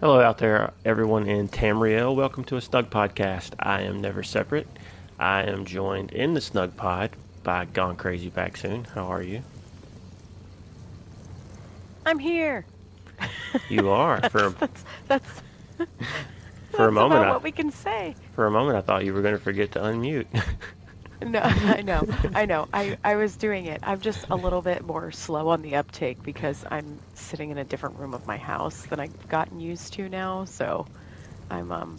Hello out there, everyone in Tamriel. Welcome to a Snug Podcast. I am Never Separate. I am joined in the Snug Pod by Gone Crazy Back Soon. How are you? I'm here. You are. For a, That's that's, for a moment, I, what we can say. for a moment, I thought you were going to forget to unmute. No, I know, I know. I I was doing it. I'm just a little bit more slow on the uptake because I'm sitting in a different room of my house than I've gotten used to now. So, I'm um,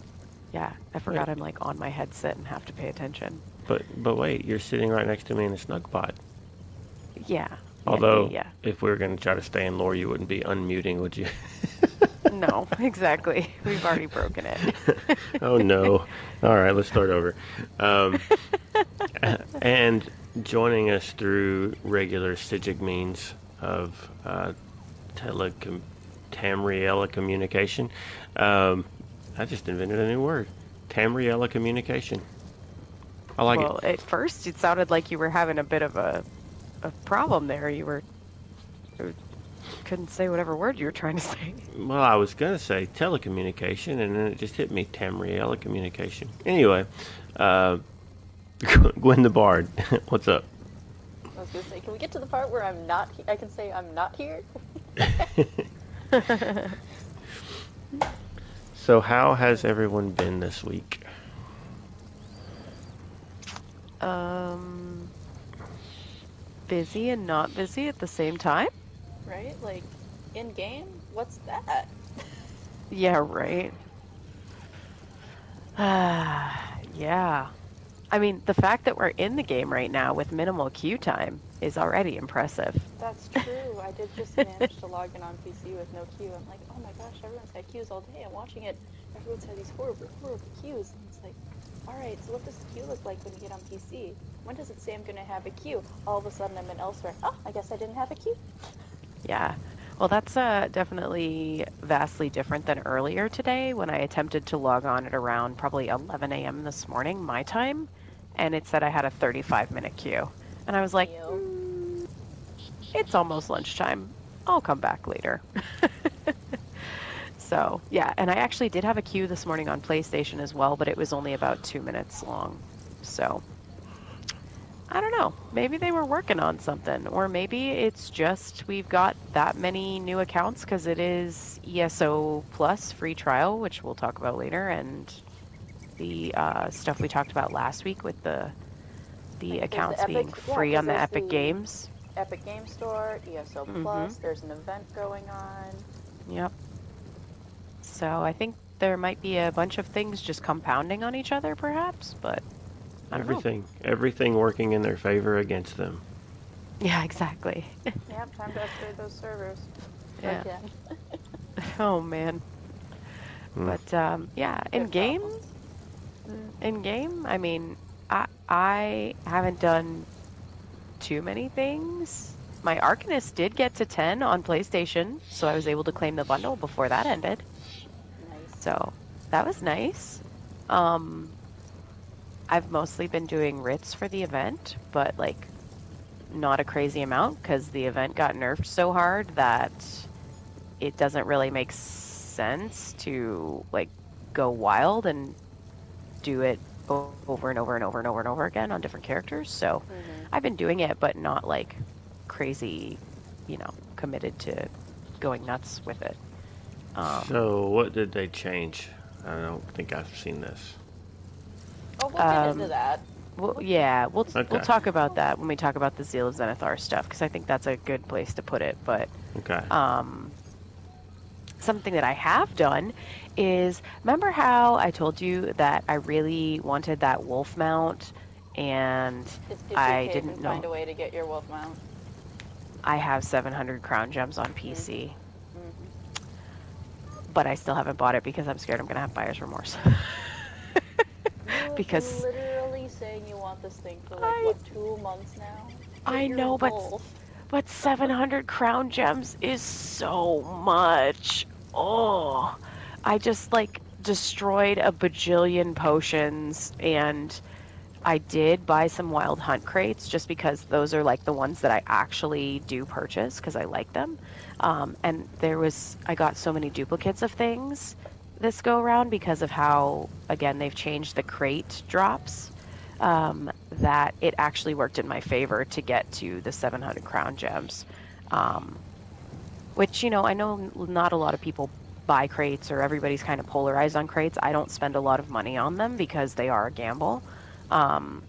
yeah. I forgot I'm like on my headset and have to pay attention. but but wait, you're sitting right next to me in a Snug Pod. Yeah. yeah, Although, yeah, if we were going to try to stay in lore, you wouldn't be unmuting, would you? no, exactly. We've already broken it. oh no! All right, let's start over. Um, and joining us through regular Psijic means of uh, telecom- Tamriella communication. Um, I just invented a new word: Tamriella communication. I like well, it. Well, at first it sounded like you were having a bit of a a problem there. You were couldn't say whatever word you were trying to say. Well, I was going to say telecommunication, and then it just hit me Tamriella communication. Anyway, uh, Gwen the Bard, what's up? I was gonna say, can we get to the part where I'm not? He- I can say I'm not here. So, how has everyone been this week? Um, busy and not busy at the same time. Right? Like, in game, what's that? Yeah, right. Ah, yeah. I mean, the fact that we're in the game right now with minimal queue time is already impressive. That's true. I did just manage to log in on PC with no queue. I'm like, oh my gosh, everyone's had queues all day. I'm watching it. Everyone's had these horrible, horrible queues. And it's like, all right, so what does the queue look like when you get on PC? When does it say I'm gonna have a queue? All of a sudden, I'm in elsewhere. Oh, I guess I didn't have a queue. Yeah. Well, that's uh, definitely vastly different than earlier today when I attempted to log on at around probably 11 a.m. this morning, my time, and it said I had a 35 minute queue. And I was like, "Mm, it's almost lunchtime. I'll come back later. so, yeah, and I actually did have a queue this morning on PlayStation as well, but it was only about two minutes long. So, I don't know. Maybe they were working on something, or maybe it's just we've got that many new accounts because it is ESO Plus free trial, which we'll talk about later, and the uh, stuff we talked about last week with the the Like, there's the accounts Epic- being yeah, on the Epic the- Games. Epic Game Store, ESO Mhm. Plus. There's an event going on. Yep. So I think there might be a bunch of things just compounding on each other, perhaps, but I don't know. Everything, everything working in their favor against them. Yeah, exactly. Yep, time to upgrade those servers. Yeah. Again. oh man. Hmm. But um, yeah, in Good game, problems. in game, I mean, I I haven't done too many things. My Arcanist did get to 10 on PlayStation, so I was able to claim the bundle before that ended. Nice. So that was nice. Um, I've mostly been doing writs for the event, but like not a crazy amount because the event got nerfed so hard that it doesn't really make sense to like go wild and do it over and over and over and over and over again on different characters. So Mhm. I've been doing it, but not like crazy, you know, committed to going nuts with it. Um, So, what did they change? I don't think I've seen this. Oh, we'll get Um, into that. Well, yeah, we'll Okay. we'll talk about that when we talk about the Zeal of Zenithar stuff because I think that's a good place to put it. But Okay. um, something that I have done is remember how I told you that I really wanted that wolf mount, and Did, did I you didn't find know. a way to get your wolf mount? I have 700 crown gems on PC, Mhm. but I still haven't bought it because I'm scared I'm gonna have buyer's remorse. Because- literally saying you want this thing for like I- what two months now. I know, but. But 700 crown gems is so much. Oh, I just like destroyed a bajillion potions and I did buy some wild hunt crates just because those are like the ones that I actually do purchase because I like them. Um, and there was, I got so many duplicates of things this go around because of how, again, they've changed the crate drops. Um, that it actually worked in my favor to get to the 700 crown gems. Um, which, you know, I know not a lot of people buy crates or everybody's kind of polarized on crates. I don't spend a lot of money on them because they are a gamble. Um,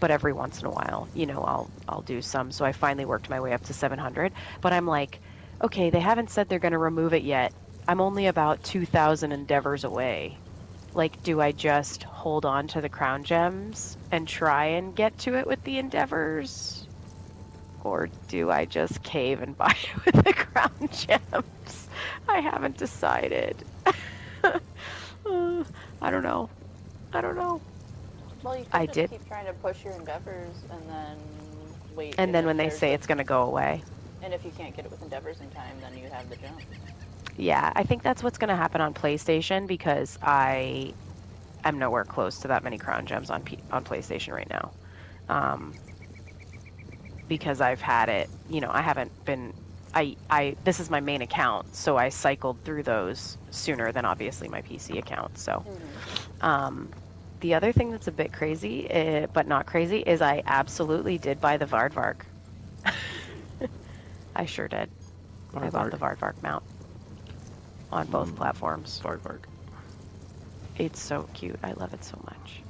but every once in a while, you know, I'll I'll do some. So I finally worked my way up to 700. But I'm like, okay, they haven't said they're going to remove it yet. I'm only about 2,000 endeavors away. Like, do I just hold on to the crown gems and try and get to it with the endeavors? Or do I just cave and buy it with the crown gems? I haven't decided. Uh, I don't know. I don't know. Well, you I just did. keep trying to push your endeavors and then wait. And then when they say it's going to go away. And if you can't get it with endeavors in time, then you have the jump. Yeah, I think that's what's going to happen on PlayStation because I am nowhere close to that many crown gems on P- on PlayStation right now. Um, because I've had it, you know, I haven't been I I this is my main account, so I cycled through those sooner than obviously my PC account. So, um, the other thing that's a bit crazy, uh, but not crazy, is I absolutely did buy the Vvardvark. I sure did. I bought the Vvardvark mount on both Mm. platforms. Aardvark. It's so cute. I love it so much.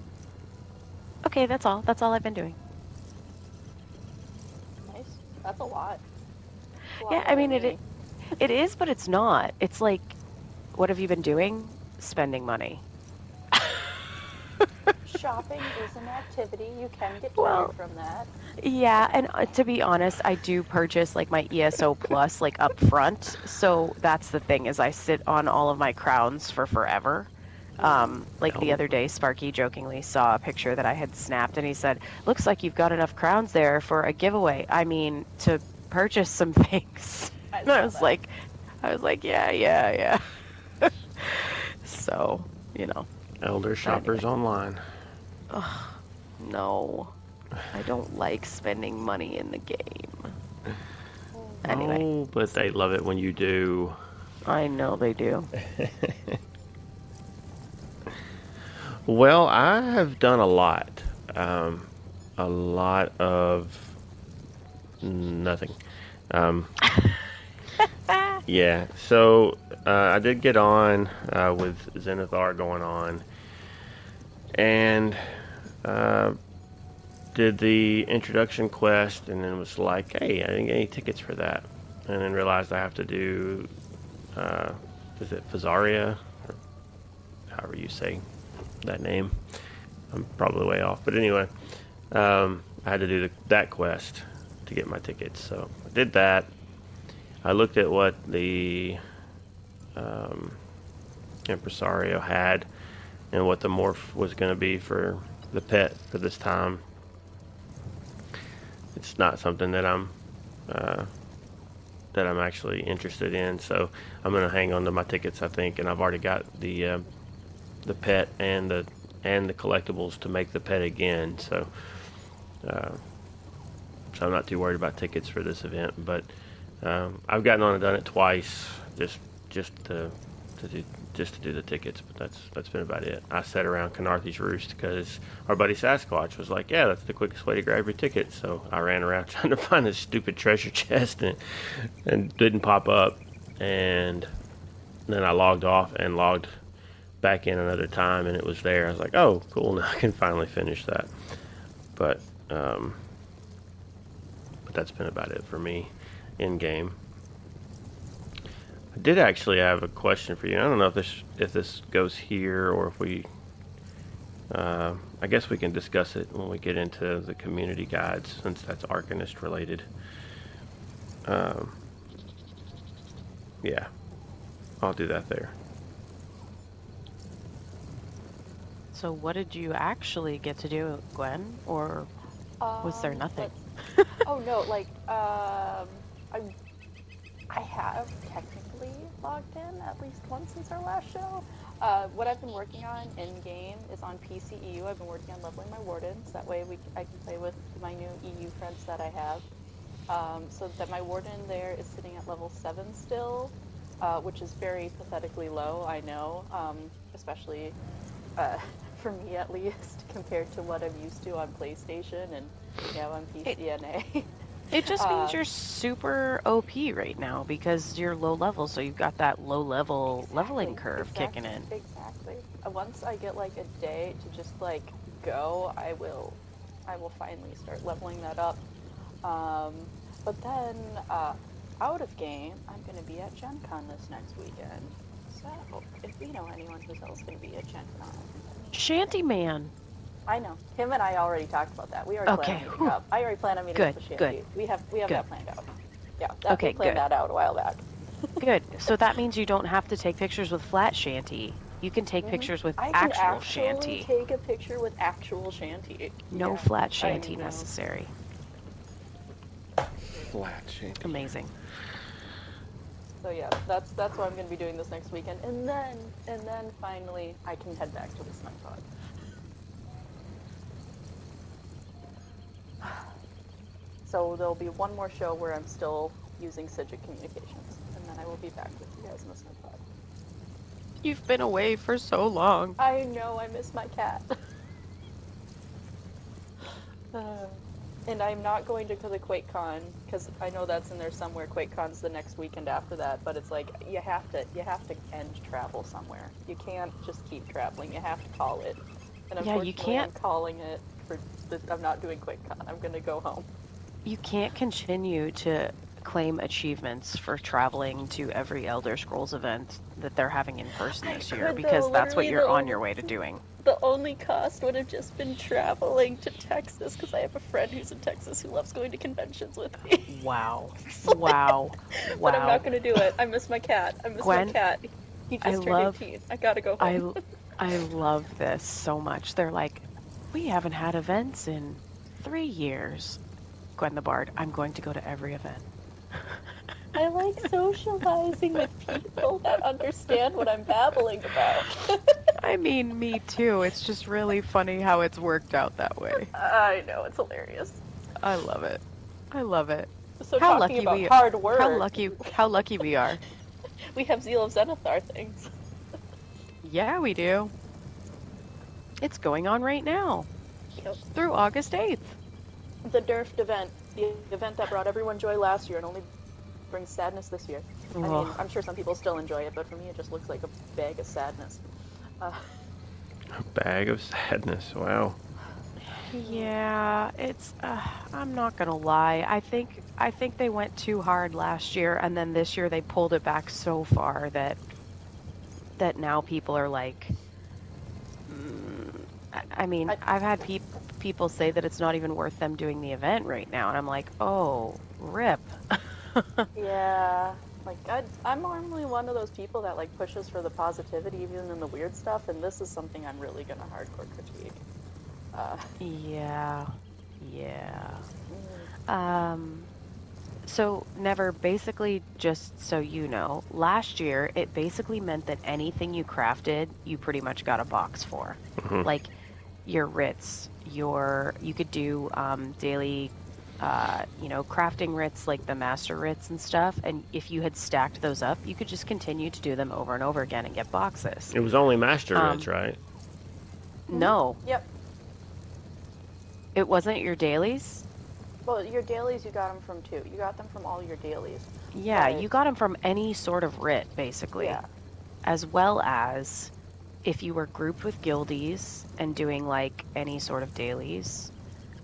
Okay, that's all. That's all I've been doing. Nice. That's a lot. That's a lot Yeah, more I mean, than it, me. it it is, but it's not. It's like, what have you been doing? Spending money. Shopping is an activity. You can get tired Well- from that. Yeah, and uh, to be honest, I do purchase like my ESO Plus like up front. So that's the thing is I sit on all of my crowns for forever. Um, like the Oh. other day, Sparky jokingly saw a picture that I had snapped, and he said, "Looks like you've got enough crowns there for a giveaway. I mean, to purchase some things." I And I was that. like, I was like, yeah, yeah, yeah. so, you know, Elder Shoppers Online. No, I don't like spending money in the game. Anyway, Oh, but they love it when you do. I know they do. Well, I have done a lot. Um, a lot of nothing. Um, yeah, so uh, I did get on uh, with Zenithar going on, and uh, did the introduction quest, and then was like, "Hey, I didn't get any tickets for that," and then realized I have to do, uh, is it Fazaria, or however you say that name. I'm probably way off, but anyway, um, I had to do the, that quest to get my tickets. So I did that. I looked at what the um, impresario had and what the morph was going to be for the pet for this time. It's not something that I'm uh, that I'm actually interested in, so I'm to hang on to my tickets. I think, and I've already got the uh, the pet and the and the collectibles to make the pet again. So, uh, so I'm not too worried about tickets for this event. But um, I've gotten on and done it twice, just just to to do just to do the tickets. But that's that's been about it. I sat around Canarthy's Roost because our buddy Sasquatch was like, "Yeah, that's the quickest way to grab your ticket." So I ran around trying to find this stupid treasure chest and and didn't pop up. And then I logged off and logged back in another time and it was there. I was like, oh, cool, now I can finally finish that. But um, but that's been about it for me in game. I did actually have a question for you. I don't know if this if this goes here or if we. Uh, I guess we can discuss it when we get into the community guides, since that's Arcanist related. Um, yeah, I'll do that there. So, what did you actually get to do, Gwen? Or Was there Um, nothing? let's- oh no, like um, I, I have technically logged in at least once since our last show. Uh, what I've been working on in game is on PCEU. I've been working on leveling my wardens. That way we, I can play with my new EU friends that I have. Um, so that my warden there is sitting at level 7 still, uh, which is very pathetically low, I know, um, especially uh, for me at least, compared to what I'm used to on PlayStation and yeah, on PC and A. It just means Uh, you're super OP right now because you're low level, so you've got that low level leveling curve exactly, kicking in. Exactly. Uh, Once I get like a day to just like go, I will, I will finally start leveling that up. Um, but then uh, out of game, I'm gonna be at Gen Con this next weekend. So if you know anyone who's else gonna be at Gen Con, Shanty Man. I know him and I already talked about that. We already Okay, planned on meeting up. I already plan on meeting Good, up with Shanty. good, We have we have good. that planned out. Yeah, that, Okay, we planned good. that out a while back. Good. So that means you don't have to take pictures with flat shanty. You can take Mhm. pictures with I can actual actually shanty. take a picture with actual Shanty. No Yeah, flat I shanty know. necessary. Flat shanty. Amazing. So yeah, that's that's what I'm gonna be doing this next weekend, and then and then finally I can head back to the Snipe Pod. So there'll be one more show where I'm still using Psijic Communications, and then I will be back with you guys in the Snipe Pod. You've been away for so long. I know I miss my cat. Uh, and I'm not going to the QuakeCon because I know that's in there somewhere. QuakeCon's the next weekend after that, but it's like you have to you have to end travel somewhere. You can't just keep traveling. You have to call it. And Yeah, you can't- I'm calling it for. The, I'm not doing QuakeCon. I'm gonna go home. You can't continue to claim achievements for traveling to every Elder Scrolls event that they're having in person this year could, because though, that's what you're on your way to doing. The only cost would have just been traveling to Texas because I have a friend who's in Texas who loves going to conventions with me. Wow. Wow. Wow. But I'm not gonna do it. I miss my cat. I miss Gwen, my cat. He just I turned love- 18. I gotta go I, home. I love this so much. They're like, we haven't had events in three years. Gwen the Bard, I'm going to go to every event. I like socializing with people that understand what I'm babbling about. I mean, me too. It's just really funny how it's worked out that way. I know it's hilarious. I love it. I love it. So How talking lucky about we- hard work, How lucky how lucky we are. we have Zeal of Zenithar things. Yeah, we do. It's going on right now Yep. through August 8th. The Durft event, the event that brought everyone joy last year and only brings sadness this year. I mean, I'm sure some people still enjoy it, but for me, it just looks like a bag of sadness. Uh, A bag of sadness. Wow. Yeah, it's. Uh, I'm not gonna lie. I think I think they went too hard last year, and then this year they pulled it back so far that that now people are like. Mm, I, I mean, I- I've had peop people say that it's not even worth them doing the event right now, and I'm like, oh, rip. Yeah, like I, I'm normally one of those people that like pushes for the positivity even in the weird stuff, and this is something I'm really gonna hardcore critique. Uh, yeah, yeah. mm, Um, so never basically just so you know, last year it basically meant that anything you crafted, you pretty much got a box for. Mhm. Like your writs, your you could do um, daily, uh, you know, crafting writs like the master writs and stuff. And if you had stacked those up, you could just continue to do them over and over again and get boxes. It was only Master Um, Ridge, right? No, Yep. it wasn't your dailies. Well, your dailies you got them from too. You got them from all your dailies. Yeah, Right. you got them from any sort of writ, basically. Yeah. as well as if you were grouped with guildies and doing like any sort of dailies,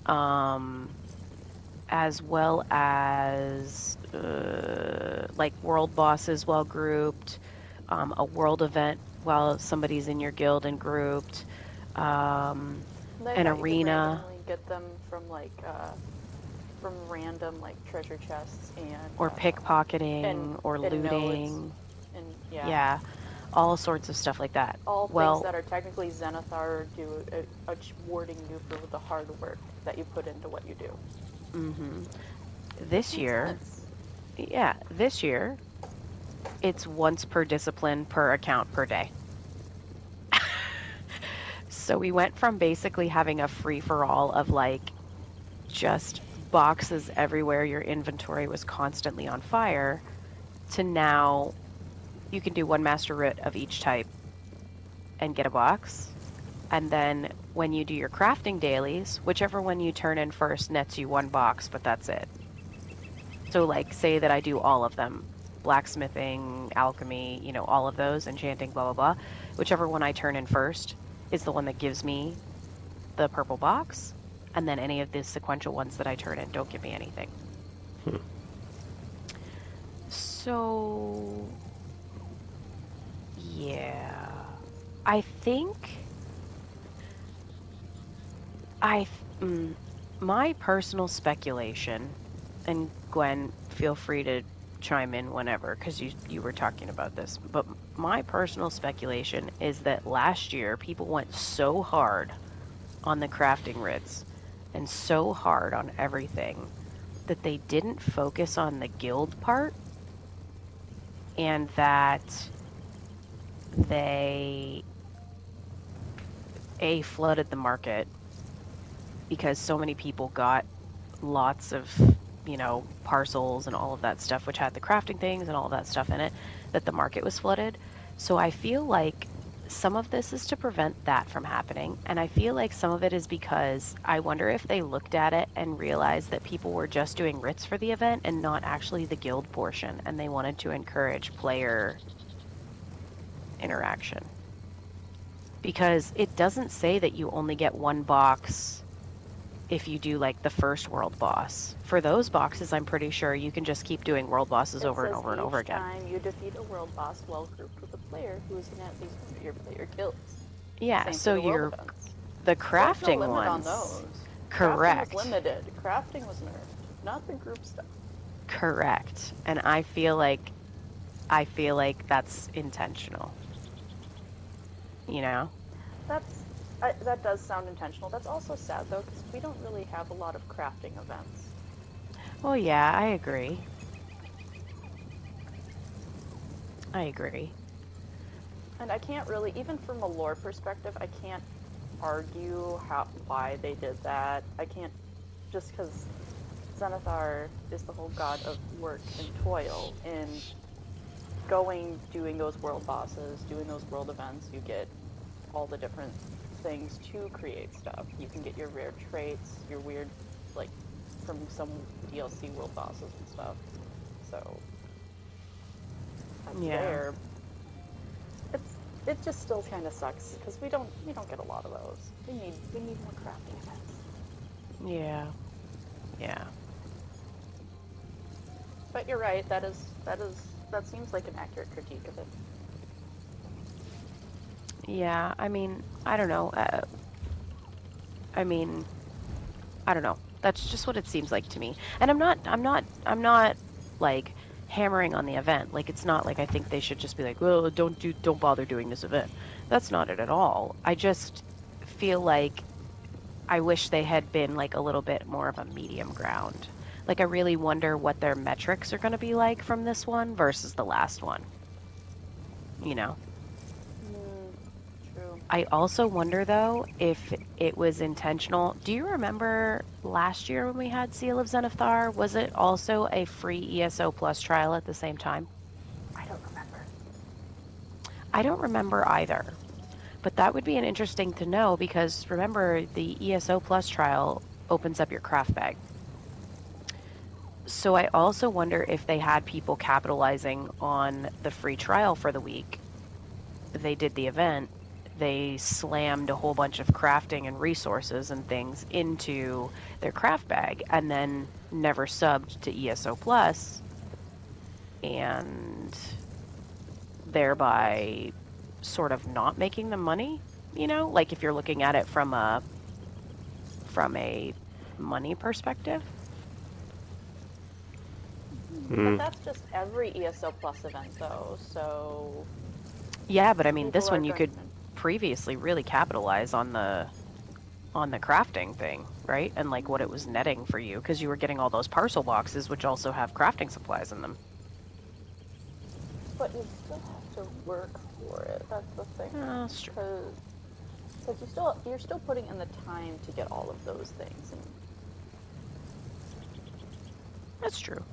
um, as well as uh, like world bosses while grouped, um, a world event while somebody's in your guild and grouped. Um, An yeah, you could arena. get them from like uh, from random like treasure chests and or uh, pickpocketing and- or and looting. and yeah, yeah, all sorts of stuff like that. all well, things that are technically Zenithar do a, a warding you for the hard work that you put into what you do. Mm-hmm. This year, sense. yeah, this year, it's once per discipline per account per day. so we went from basically having a free for all of like just boxes everywhere, your inventory was constantly on fire, to now you can do one master root of each type and get a box. And then when you do your crafting dailies, whichever one you turn in first nets you one box, but that's it. So, like, say that I do all of them blacksmithing, alchemy, you know, all of those, enchanting, blah, blah, blah. Whichever one I turn in first is the one that gives me the purple box. And then any of the sequential ones that I turn in don't give me anything. Hmm. So, yeah. I think I mm, my personal speculation and Gwen feel free to chime in whenever cuz you you were talking about this but my personal speculation is that last year people went so hard on the crafting writs and so hard on everything that they didn't focus on the guild part and that they a flooded the market because so many people got lots of you know parcels and all of that stuff which had the crafting things and all of that stuff in it that the market was flooded. So i feel like some of this is to prevent that from happening. And i feel like some of it is because i wonder if they looked at it and realized that people were just doing writs for the event and not actually the guild portion and they wanted to encourage player interaction because it doesn't say that you only get one box if you do like the first world boss. For those boxes, I'm pretty sure you can just keep doing world bosses It over and over and over again. time you defeat a world boss well grouped with a player who is in at least one of your player kills. Yeah, Same so the world your the no crafting on ones. those. Correct. Crafting was limited. Crafting was nerfed, not the group stuff. Correct. And I feel like I feel like that's intentional. You know? That's I, that does sound intentional. That's also sad though, because we don't really have a lot of crafting events. Well, yeah, I agree. I agree. And I can't really, even from a lore perspective, I can't argue how why they did that. I can't just because Zenithar is the whole god of work and toil. And going, doing those world bosses, doing those world events, you get all the different things to create stuff. You can get your rare traits, your weird, like, from some DLC world bosses and stuff. So that's Yeah. there. It's it just still kind of sucks because we don't we don't get a lot of those. We need we need more crafting events. Yeah. Yeah. But you're right. That is that is that seems like an accurate critique of it. Yeah, I mean, I don't know. Uh, I mean, I don't know. That's just what it seems like to me. And I'm not, I'm not, I'm not like hammering on the event. Like it's not like I think they should just be like, well, don't do, don't bother doing this event. That's not it at all. I just feel like I wish they had been like a little bit more of a medium ground. Like I really wonder what their metrics are going to be like from this one versus the last one. You know. I also wonder though if it was intentional. Do you remember last year when we had Zeal of Zenithar? Was it also a free ESO Plus trial at the same time? I don't remember. I don't remember either. But that would be an interesting to know because remember the ESO Plus trial opens up your craft bag. So I also wonder if they had people capitalizing on the free trial for the week. They did the event. They slammed a whole bunch of crafting and resources and things into their craft bag and then never subbed to ESO Plus and thereby sort of not making them money, you know? Like if you're looking at it from a from a money perspective. Hmm. But that's just every ESO Plus event though. So Yeah, but I mean this people are one you going could previously really capitalize on the on the crafting thing, right? And like what it was netting for you because you were getting all those parcel boxes which also have crafting supplies in them. But you still have to work for it. That's the thing. That's true. Because like you still you're still putting in the time to get all of those things. And That's true.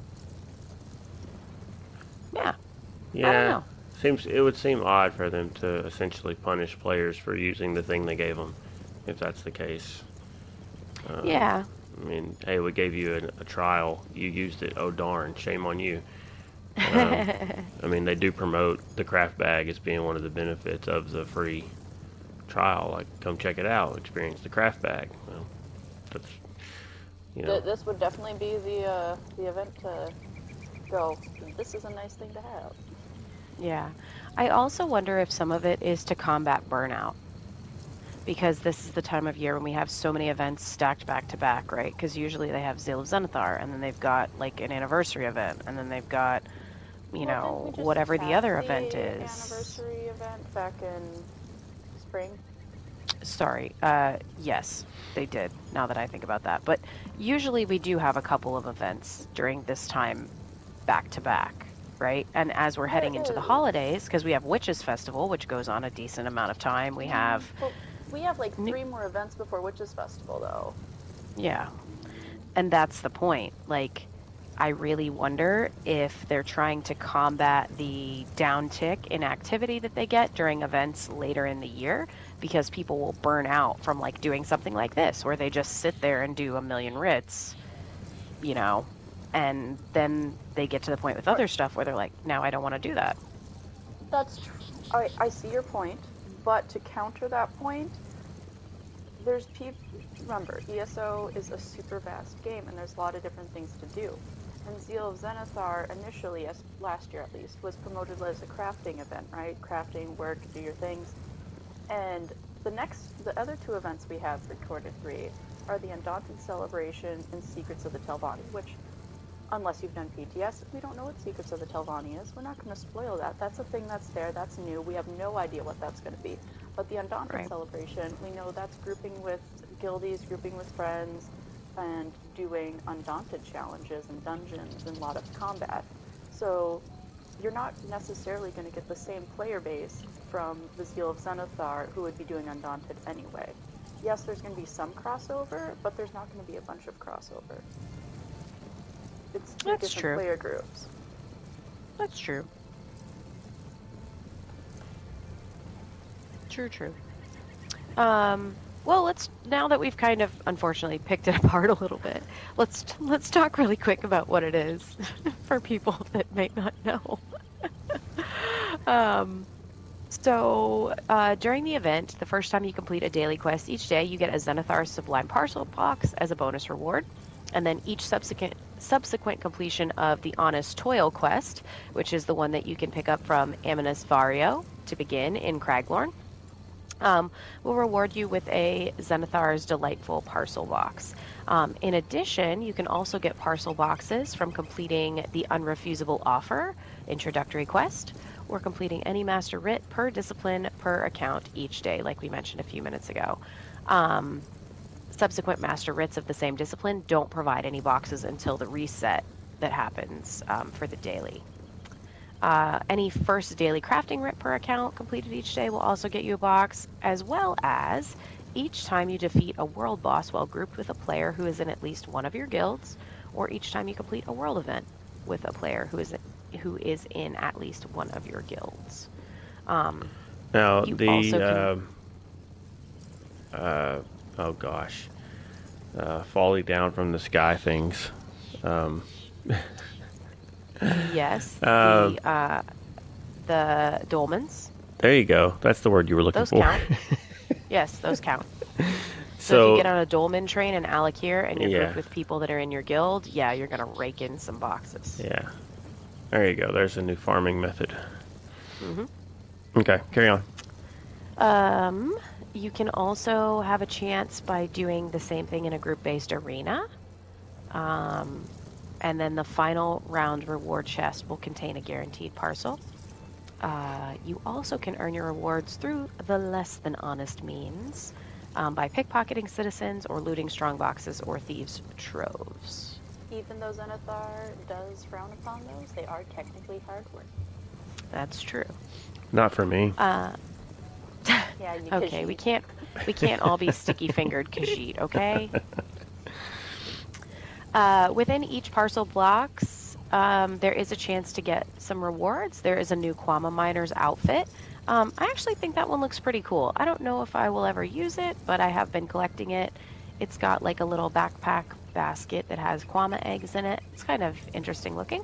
Yeah. I don't Yeah, know. Seems it would seem odd for them to essentially punish players for using the thing they gave them, if that's the case. Uh, Yeah. I mean, hey, we gave you a, a trial. You used it. Oh darn! Shame on you. Um, I mean, they do promote the craft bag as being one of the benefits of the free trial. Like, come check it out, experience the craft bag. Well, that's you know, th- this would definitely be the uh, the event to go. This is a nice thing to have. Yeah. I also wonder if some of it is to combat burnout. Because this is the time of year when we have so many events stacked back to back, right? Because usually they have Zeal of Zenithar, and then they've got like an anniversary event, and then they've got, you Well, know, whatever the other the event is. Anniversary event back in spring. Sorry. Uh, yes, they did. Now that I think about that, but usually we do have a couple of events during this time, back to back, right? And as we're heading into the holidays, because we have Witches Festival, which goes on a decent amount of time. We mm-hmm. have, Well, we have like three more events before Witches Festival, though. yeah, and that's the point. Like, I really wonder if they're trying to combat the downtick in activity that they get during events later in the year because people will burn out from like doing something like this where they just sit there and do a million writs, you know, and then they get to the point with other stuff where they're like, now I don't want to do that. That's tr- I, I see your point, but to counter that point, there's people. Remember, ESO is a super vast game, and there's a lot of different things to do. And Zeal of Zenithar initially, as last year at least, was promoted as a crafting event, right? Crafting, work, do your things. And the next, the other two events we have recorded three are the Undaunted Celebration and Secrets of the Telvanni, which, unless you've done PTS, we don't know what Secrets of the Telvanni is. We're not going to spoil that. That's a thing that's there, that's new. We have no idea what that's going to be. But the Undaunted Right. Celebration, we know that's grouping with guildies, grouping with friends, and doing Undaunted challenges and dungeons and a lot of combat. So you're not necessarily going to get the same player base from the Zeal of Zenithar who would be doing Undaunted anyway. Yes, there's going to be some crossover, but there's not going to be a bunch of crossover. It's two That's different true. player groups. That's true. True, true. Um, well, let's now that we've kind of unfortunately picked it apart a little bit, let's let's talk really quick about what it is for people that may not know. um, so uh, during the event, the first time you complete a daily quest each day, you get a Zenithar Sublime Parcel box as a bonus reward, and then each subsequent subsequent completion of the Honest Toil quest, which is the one that you can pick up from Aminus Vario to begin in Craglorn, um, will reward you with a Zenithar's Delightful Parcel box. Um, in addition, you can also get parcel boxes from completing the Unrefusable Offer introductory quest or completing any Master Writ per discipline per account each day, like we mentioned a few minutes ago. Um, subsequent Master Writs of the same discipline don't provide any boxes until the reset that happens um, for the daily. Uh, any first daily crafting writ per account completed each day will also get you a box, as well as each time you defeat a world boss while grouped with a player who is in at least one of your guilds, or each time you complete a world event with a player who is who is in at least one of your guilds. Um, Now the also uh, uh, oh gosh, uh, falling down from the sky things. Um, yes, Um, the uh, the dolmens. there you go. That's the word you were looking for. Those for. count. Yes, those count. So, if you get on a dolmen train in Alik'r and you're Yeah. grouped with people that are in your guild, yeah, you're gonna rake in some boxes. yeah, there you go. There's a new farming method. hmm Okay, carry on. Um, you can also have a chance by doing the same thing in a group-based arena. Um, and then the final round reward chest will contain a guaranteed parcel. Uh, you also can earn your rewards through the less than honest means um, by pickpocketing citizens or looting strong boxes or thieves' troves. Even though Zenithar does frown upon those, they are technically hard work. That's true. Not for me. Uh, Yeah, you okay, we can't we can't all be sticky fingered Khajiit, okay? Uh, within each parcel blocks, um, there is a chance to get some rewards. There is a new Kwama Miners outfit. Um, I actually think that one looks pretty cool. I don't know if I will ever use it, but I have been collecting it. It's got like a little backpack basket that has Kwama eggs in it. It's kind of interesting looking.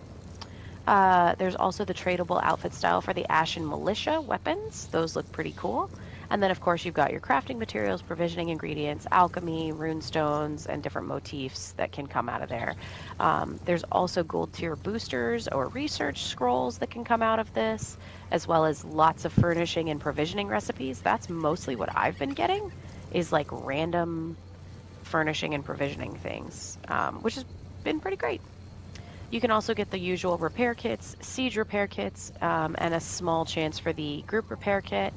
Uh, there's also the tradable outfit style for the Ashen Militia weapons. Those look pretty cool. And then, of course, you've got your crafting materials, provisioning ingredients, alchemy, runestones, and different motifs that can come out of there. Um, there's also gold tier boosters or research scrolls that can come out of this, as well as lots of furnishing and provisioning recipes. That's mostly what I've been getting, is like random furnishing and provisioning things, um, which has been pretty great. You can also get the usual repair kits, siege repair kits, um, and a small chance for the group repair kit.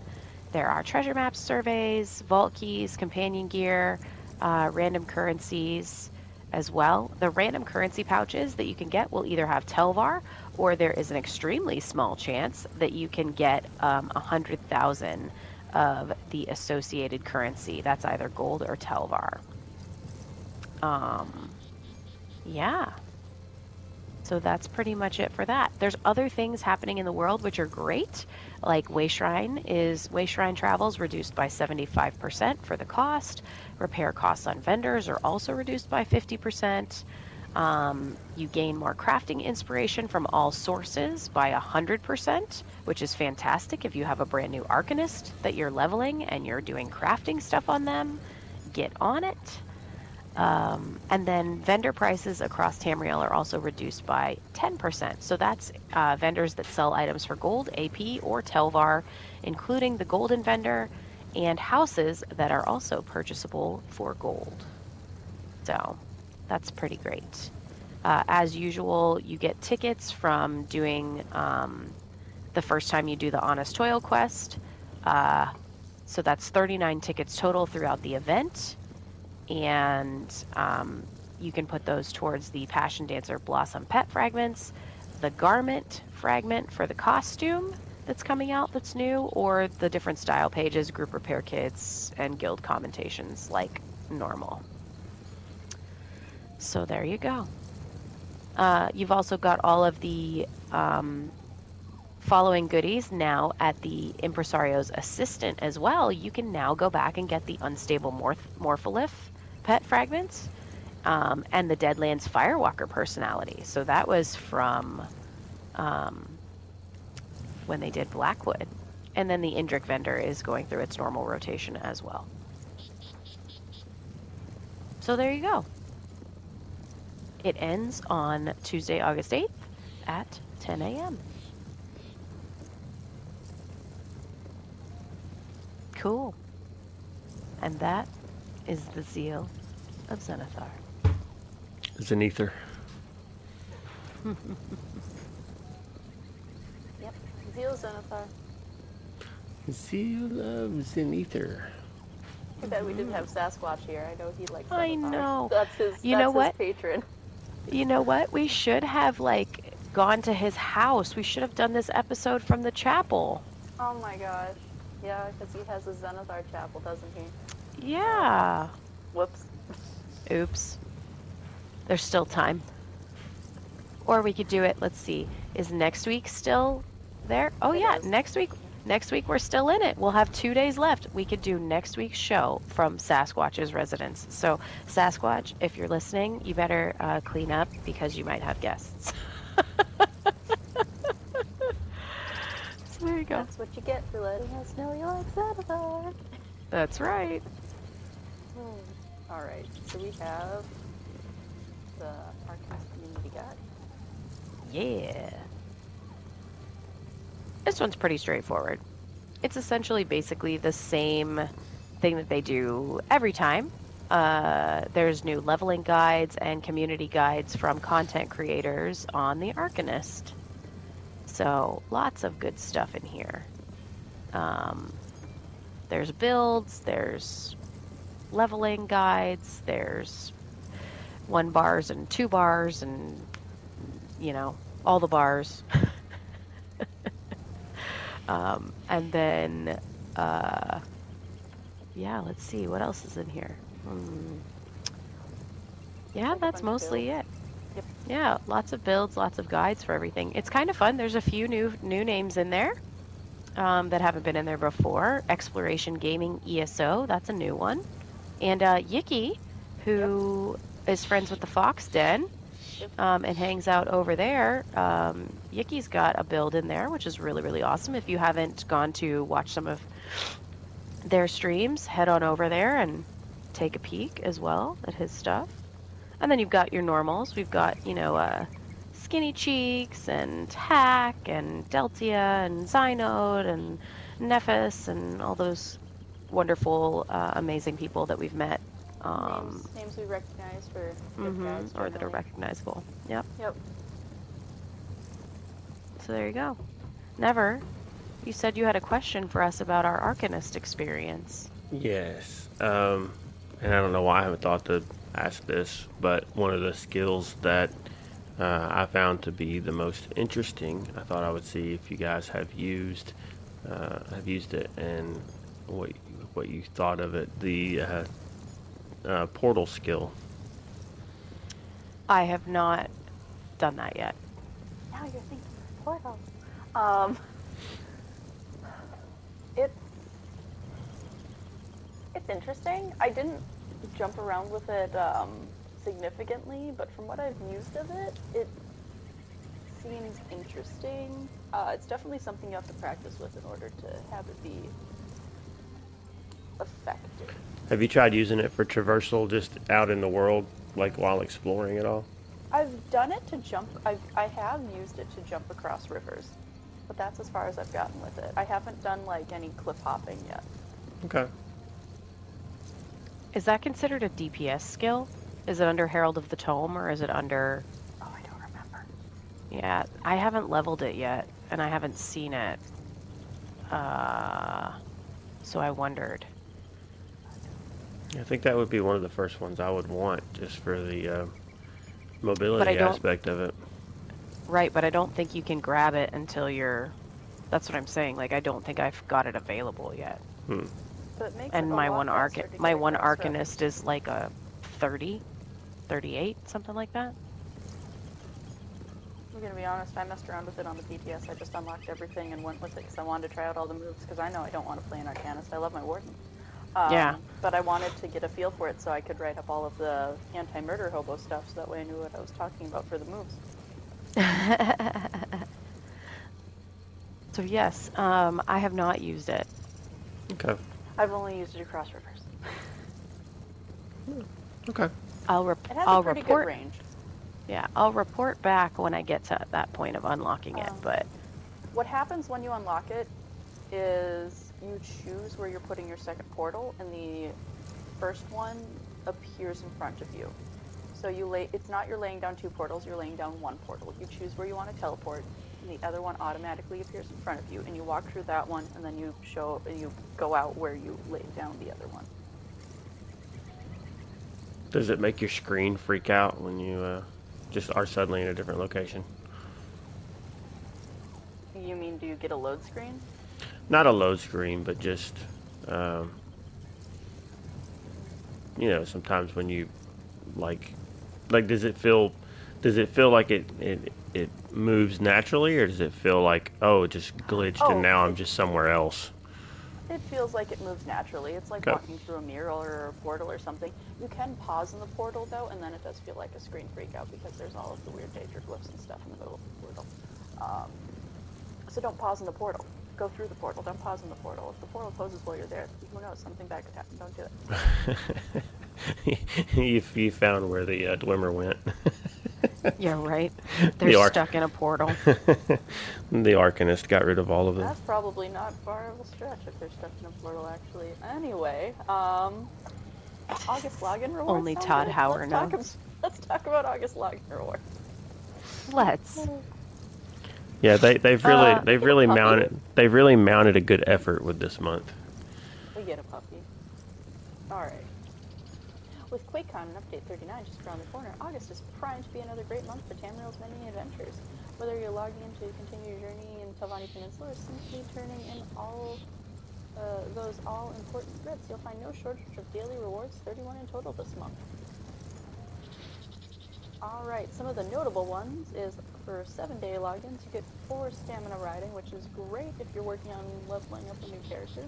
There are treasure maps, surveys, vault keys, companion gear, uh, random currencies as well. The random currency pouches that you can get will either have Tel Var, or there is an extremely small chance that you can get um, 100,000 of the associated currency. That's either gold or Tel Var. Um, yeah. So that's pretty much it for that. There's other things happening in the world which are great, like Wayshrine is Wayshrine travels reduced by 75% for the cost. Repair costs on vendors are also reduced by 50%. Um, you gain more crafting inspiration from all sources by 100%, which is fantastic if you have a brand new Arcanist that you're leveling and you're doing crafting stuff on them. Get on it. Um, and then vendor prices across Tamriel are also reduced by 10%. So that's uh, vendors that sell items for gold, AP, or Tel Var, including the golden vendor, and houses that are also purchasable for gold. So that's pretty great. Uh, as usual, you get tickets from doing um, the first time you do the Honest Toil quest. Uh, so that's 39 tickets total throughout the event and um, you can put those towards the Passion Dancer Blossom Pet fragments, the garment fragment for the costume that's coming out that's new, or the different style pages, group repair kits, and guild commentations like normal. So there you go. Uh, you've also got all of the um, following goodies now at the impresario's assistant as well. You can now go back and get the unstable morph- morpholith pet fragments um, and the Deadlands Firewalker personality. So that was from um, when they did Blackwood. And then the Indrik vendor is going through its normal rotation as well. So there you go. It ends on Tuesday, August 8th at 10 a.m. Cool. And that is the zeal of Zenithar. Zenither. Yep. Zeal Zenithar. Zeal of Zenither. Too bad we didn't have Sasquatch here. I know he likes I Zenithar. know. That's his. You that's know his what? Patron. You know what? We should have like gone to his house. We should have done this episode from the chapel. Oh my gosh. Yeah, because he has a Zenithar chapel, doesn't he? Yeah. Whoops. Oops. There's still time. Or we could do it. Let's see. Is next week still there? Oh It yeah, is. next week. Next week we're still in it. We'll have two days left. We could do next week's show from Sasquatch's residence. So Sasquatch, if you're listening, you better uh, clean up because you might have guests. so there you go. That's what you get for letting us know you like Zenithar. That's right. Hmm. All right. So we have the Arcanist Community Guide. Yeah. This one's pretty straightforward. It's essentially basically the same thing that they do every time. Uh, there's new leveling guides and community guides from content creators on the Arcanist. So lots of good stuff in here. Um, there's builds, there's leveling guides, there's one bars and two bars and you know all the bars Um, and then, uh, yeah, let's see what else is in here. Hmm. Yeah, that's mostly it. Yep. Yeah, lots of builds, lots of guides for everything. It's kind of fun. There's a few new new names in there um, that haven't been in there before. Exploration Gaming ESO, that's a new one. And uh, Yiki, who is friends with the Fox Den Yep. um, and hangs out over there. Um, Yiki's got a build in there, which is really, really awesome. If you haven't gone to watch some of their streams, head on over there and take a peek as well at his stuff. And then you've got your normals. We've got, you know, uh, Skinny Cheeks and Hack and Deltia and Zynode and Nephis and all those wonderful, uh, amazing people that we've met. Um, names, names we recognize for gift mhm, guides or that are recognizable. Yep. Yep. So there you go. Never. You said you had a question for us about our Arcanist experience. Yes. Um, and I don't know why I haven't thought to ask this, but one of the skills that uh, I found to be the most interesting, I thought I would see if you guys have used uh, have used it and what what you thought of it. The uh, uh, portal skill. I have not done that yet. Now you're thinking portals. Um, it's it's interesting. I didn't jump around with it um, significantly, but from what I've used of it, it seems interesting. Uh, it's definitely something you have to practice with in order to have it be effective. Have you tried using it for traversal just out in the world, like while exploring at all? I've done it to jump. I've, I have used it to jump across rivers, but that's as far as I've gotten with it. I haven't done like any cliff hopping yet. Okay. Is that considered a DPS skill? Is it under Herald of the Tome or is it under. Oh, I don't remember. Yeah, I haven't leveled it yet and I haven't seen it. Uh, so I wondered. I think that would be one of the first ones I would want, just for the uh, mobility aspect of it. Right, but I don't think you can grab it until you're. That's what I'm saying. Like, I don't think I've got it available yet. But it makes And it my one arc, my one across arcanist is like a 30, 38, something like that. I'm gonna be honest. I messed around with it on the PTS. I just unlocked everything and went with it because I wanted to try out all the moves. Because I know I don't want to play an arcanist. I love my warden. Um, Yeah. But I wanted to get a feel for it so I could write up all of the anti-murder hobo stuff, so that way I knew what I was talking about for the moves. so yes, um, I have not used it. Okay. I've only used it across rivers. Okay. I'll rep- It has I'll a pretty report. good range. Yeah, I'll report back when I get to that point of unlocking it. Um, But What happens when you unlock it is you choose where you're putting your second portal, and the first one appears in front of you. So you lay. It's not you're laying down two portals. You're laying down one portal. You choose where you want to teleport, and the other one automatically appears in front of you. And you walk through that one, and then you show. and You go out where you laid down the other one. Does it make your screen freak out when you uh, just are suddenly in a different location? You mean do you get a load screen? Not a load screen, but just, um, you know, sometimes when you like, like, does it feel, does it feel like it it it moves naturally, or does it feel like oh, it just glitched Oh, and now I'm just somewhere else? It feels like it moves naturally. It's like Okay. walking through a mirror or a portal or something. You can pause in the portal though, and then it does feel like a screen freak out because there's all of the weird danger glyphs and stuff in the middle of the portal. Um, so don't pause in the portal. Go through the portal. Don't pause in the portal. If the portal closes while you're there, who knows? Something bad could happen. Don't do it. you, you found where the uh, Dwemer went. yeah, right. They're arc- stuck in a portal. the Arcanist got rid of all of them. That's probably not far of a stretch if they're stuck in a portal, actually. Anyway, um, August login rewards. Only Todd good. Hauer let's talk, ab- let's talk about August login rewards. Let's. Yeah, they they've really Uh, they've really mounted they've really mounted a good effort with this month. We get a puppy. Alright. With QuakeCon and Update 39 just around the corner, August is primed to be another great month for Tamriel's many adventures. Whether you're logging in to continue your journey in Telvanni Peninsula or simply turning in all uh, those all important scripts, you'll find no shortage of daily rewards, 31 in total this month. Alright, some of the notable ones is for 7 day logins, you get 4 stamina riding, which is great if you're working on leveling up a new character.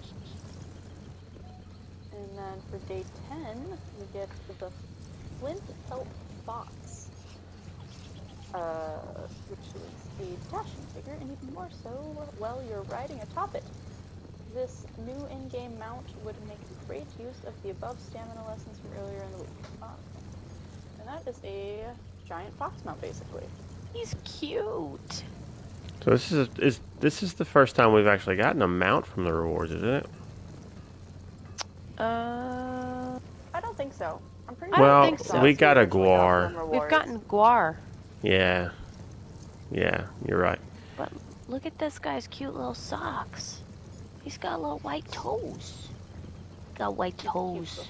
And then for day 10, you get the Flint Pelt Fox, uh, which is a dashing figure, and even more so while you're riding atop it. This new in-game mount would make great use of the above stamina lessons from earlier in the week. And that is a giant fox mount, basically. He's cute. So this is is this is the first time we've actually gotten a mount from the rewards, isn't it? Uh, I don't think so. I'm pretty I don't Well, think so. we got a Actually got guar. we've rewards. gotten Guar. Yeah. Yeah, you're right. But look at this guy's cute little socks. He's got little white toes. Got white toes.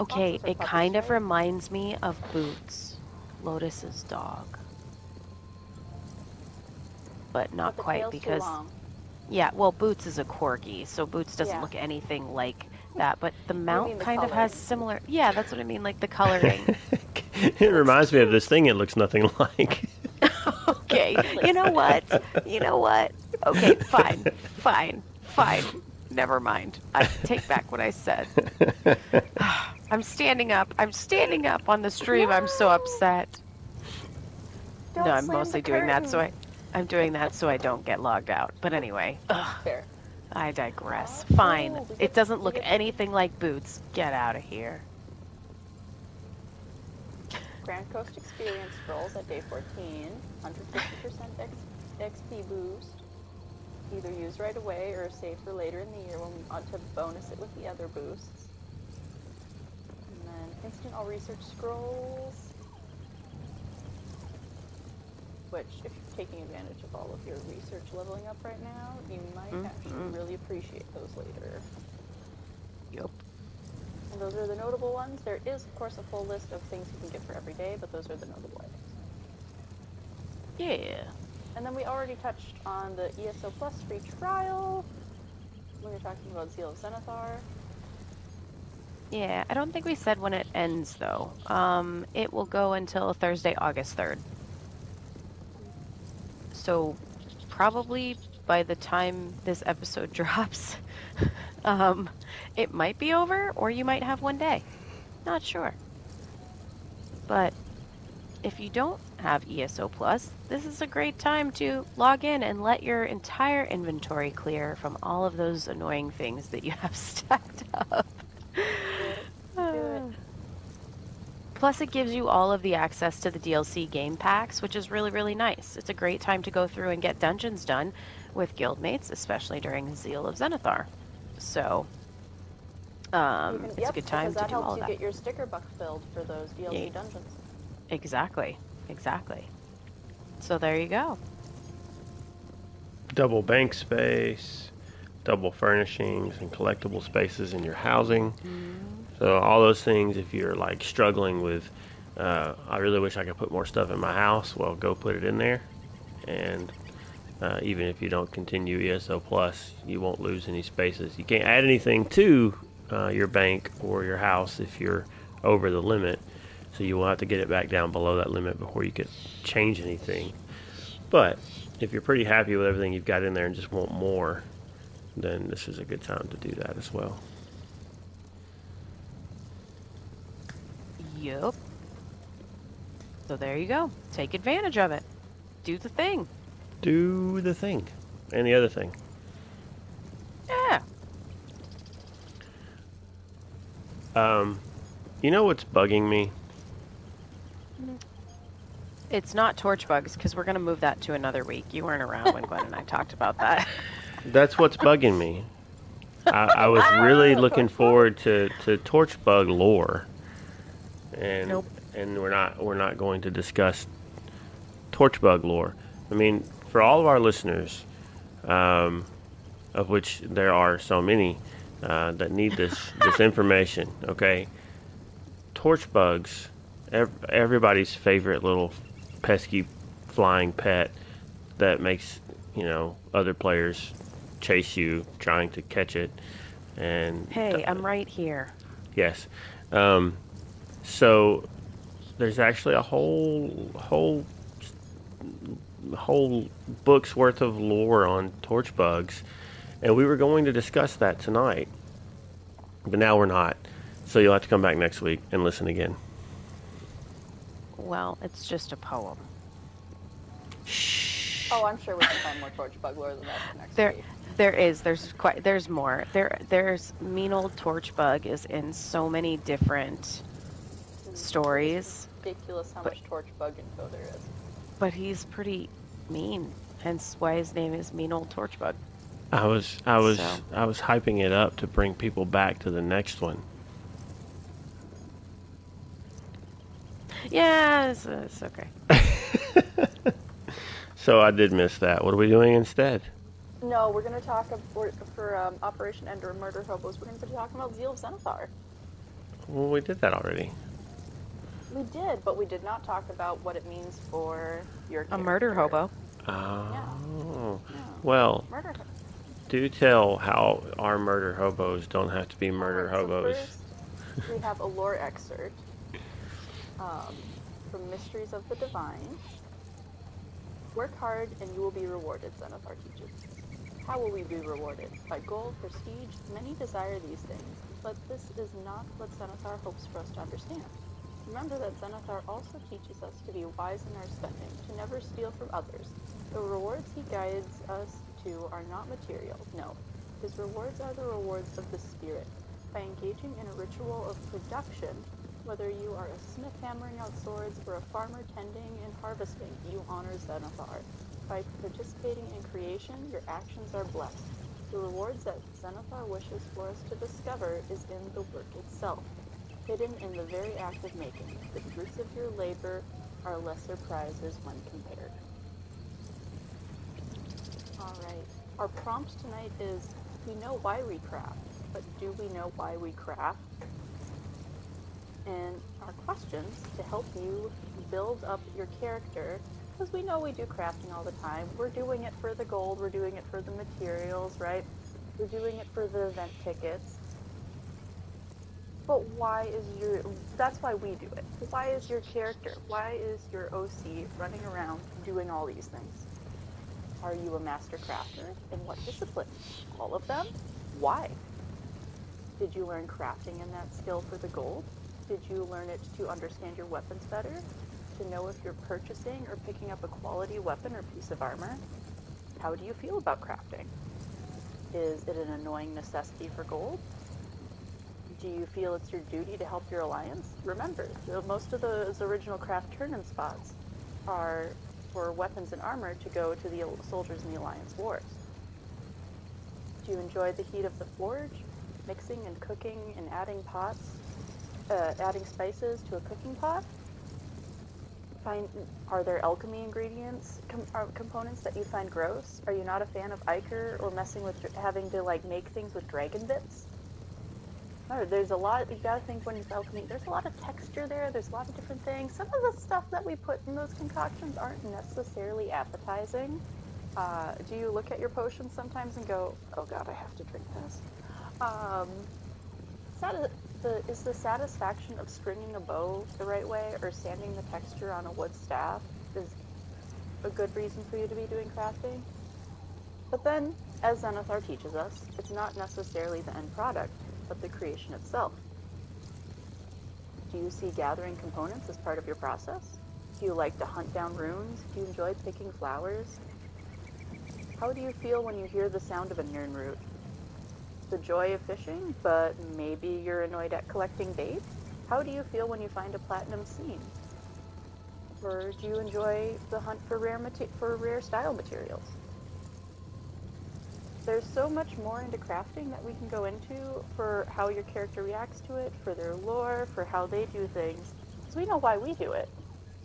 Okay, it kind of reminds me of Boots, Lotus's dog. But not But quite because yeah, well Boots is a corgi, so Boots doesn't Yeah. look anything like that, but the mount the kind of has similar Yeah, that's what I mean, like the coloring. it reminds me of this thing it looks nothing like. okay. You know what? You know what? Okay, fine. Fine. Fine. Never mind. I take back what I said. I'm standing up. I'm standing up on the stream. I'm so upset. Don't no, I'm mostly doing that so. I I'm doing that so I don't get logged out. But anyway, ugh, Fair. I digress. Oh, Fine. we It doesn't look anything like boots. Get out of here. Grand Coast Experience scrolls at day 14, 150% X, XP boost. Either use right away or save for later in the year when we want to bonus it with the other boosts. And then instant all research scrolls. Which, if you're taking advantage of all of your research leveling up right now, you might actually Mhm. really appreciate those later. Yep. And those are the notable ones. There is, of course, a full list of things you can get for every day, but those are the notable items. Yeah. And then we already touched on the ESO Plus free trial when we were talking about Zeal of Zenithar. Yeah, I don't think we said when it ends though. Um, it will go until Thursday, August 3rd. So probably by the time this episode drops, um, it might be over or you might have one day. Not sure. But if you don't have ESO Plus, this is a great time to log in and let your entire inventory clear from all of those annoying things that you have stacked up. It. Plus, it gives you all of the access to the DLC game packs, which is really, really nice. It's a great time to go through and get dungeons done with guildmates, especially during Zeal of Zenithar. So, um, Even- it's yep, a good time because to that do helps all of you get your sticker buck filled for those DLC Yeah. dungeons. Exactly, exactly. So there you go. double bank space, double furnishings and collectible spaces in your housing. So all those things, if you're like struggling with, uh, I really wish I could put more stuff in my house. Well, go put it in there, and uh, even if you don't continue ESO Plus, you won't lose any spaces. You can't add anything to uh, your bank or your house if you're over the limit. So you will have to get it back down below that limit before you can change anything. But if you're pretty happy with everything you've got in there and just want more, then this is a good time to do that as well. Yup. So there you go. Take advantage of it. Do the thing. Do the thing. And the other thing. Yeah. Um, you know what's bugging me? It's not torch bugs because we're going to move that to another week. You weren't around when Gwen and I talked about that. That's what's bugging me. I, I was really looking forward to, to torch bug lore, and Nope. and we're not we're not going to discuss torch bug lore. I mean, for all of our listeners, um, of which there are so many uh, that need this this information. Okay, torch bugs, ev- everybody's favorite little pesky flying pet that makes you know other players chase you trying to catch it. And Hey, I'm right here. Yes. Um, so there's actually a whole whole whole book's worth of lore on torch bugs, and we were going to discuss that tonight, but now we're not. So you'll have to come back next week and listen again. Well, it's just a poem. Shh. Oh, I'm sure we can find more torch bug lore than that for next There, week. there is. There's quite. There's more. There, there's mean old torch bug is in so many different hmm. stories, Ridiculous how But- much torch bug info there is. but he's pretty mean. Hence why his name is mean old torch bug. I was I was So- I was hyping it up to bring people back to the next one. Yeah, it's, it's okay. so I did miss that. What are we doing instead? No, we're going to talk for, for um, Operation Ender Murder Hobos. We're going to be talking about Zeal of Zenithar. Well, we did that already. We did, but we did not talk about what it means for your A murder hobo. Oh. Yeah. Well, Murder do tell how our murder hobos don't have to be murder Alright, so hobos. first, we have a lore excerpt um, from Mysteries of the Divine. Work hard and you will be rewarded, Zenithar teaches. How will we be rewarded? By gold, prestige? Many desire these things, but this is not what Zenithar hopes for us to understand. Remember that Zenithar also teaches us to be wise in our spending, to never steal from others. The rewards he guides us to are not material, no. His rewards are the rewards of the spirit. By engaging in a ritual of production, whether you are a smith hammering out swords or a farmer tending and harvesting, you honor Zenithar. By participating in creation, your actions are blessed. The rewards that Zenithar wishes for us to discover is in the work itself, hidden in the very act of making. The fruits of your labor are lesser prizes when compared. Alright, our prompt tonight is we know why we craft, but do we know why we craft? And our questions to help you build up your character, because we know we do crafting all the time. We're doing it for the gold, we're doing it for the materials, right? We're doing it for the event tickets. But why is your that's why we do it. Why is your character, why is your OC running around doing all these things? Are you a master crafter? In what discipline? All of them? Why? Did you learn crafting in that skill for the gold? Did you learn it to understand your weapons better? To know if you're purchasing or picking up a quality weapon or piece of armor? How do you feel about crafting? Is it an annoying necessity for gold? Do you feel it's your duty to help your alliance? Remember, most of those original craft turn-in spots are for weapons and armor to go to the soldiers in the alliance wars. Do you enjoy the heat of the forge, mixing and cooking and adding pots, uh, adding spices to a cooking pot? Find are there alchemy ingredients com- or components that you find gross? Are you not a fan of ichor or messing with having to like make things with dragon bits? No, there's a lot. You gotta think when it's alchemy. There's a lot of texture there. There's a lot of different things. Some of the stuff that we put in those concoctions aren't necessarily appetizing. Uh, do you look at your potions sometimes and go, "Oh God, I have to drink this"? Um, sati- the, is the satisfaction of stringing a bow the right way or sanding the texture on a wood staff is a good reason for you to be doing crafting? But then, as Zenithar teaches us, it's not necessarily the end product, but the creation itself. Do you see gathering components as part of your process? Do you like to hunt down runes? Do you enjoy picking flowers? How do you feel when you hear the sound of a Nirnroot? The joy of fishing, but maybe you're annoyed at collecting bait? How do you feel when you find a platinum seam? Or do you enjoy the hunt for rare for rare style materials? There's so much more into crafting that we can go into for how your character reacts to it, for their lore, for how they do things. We know why we do it,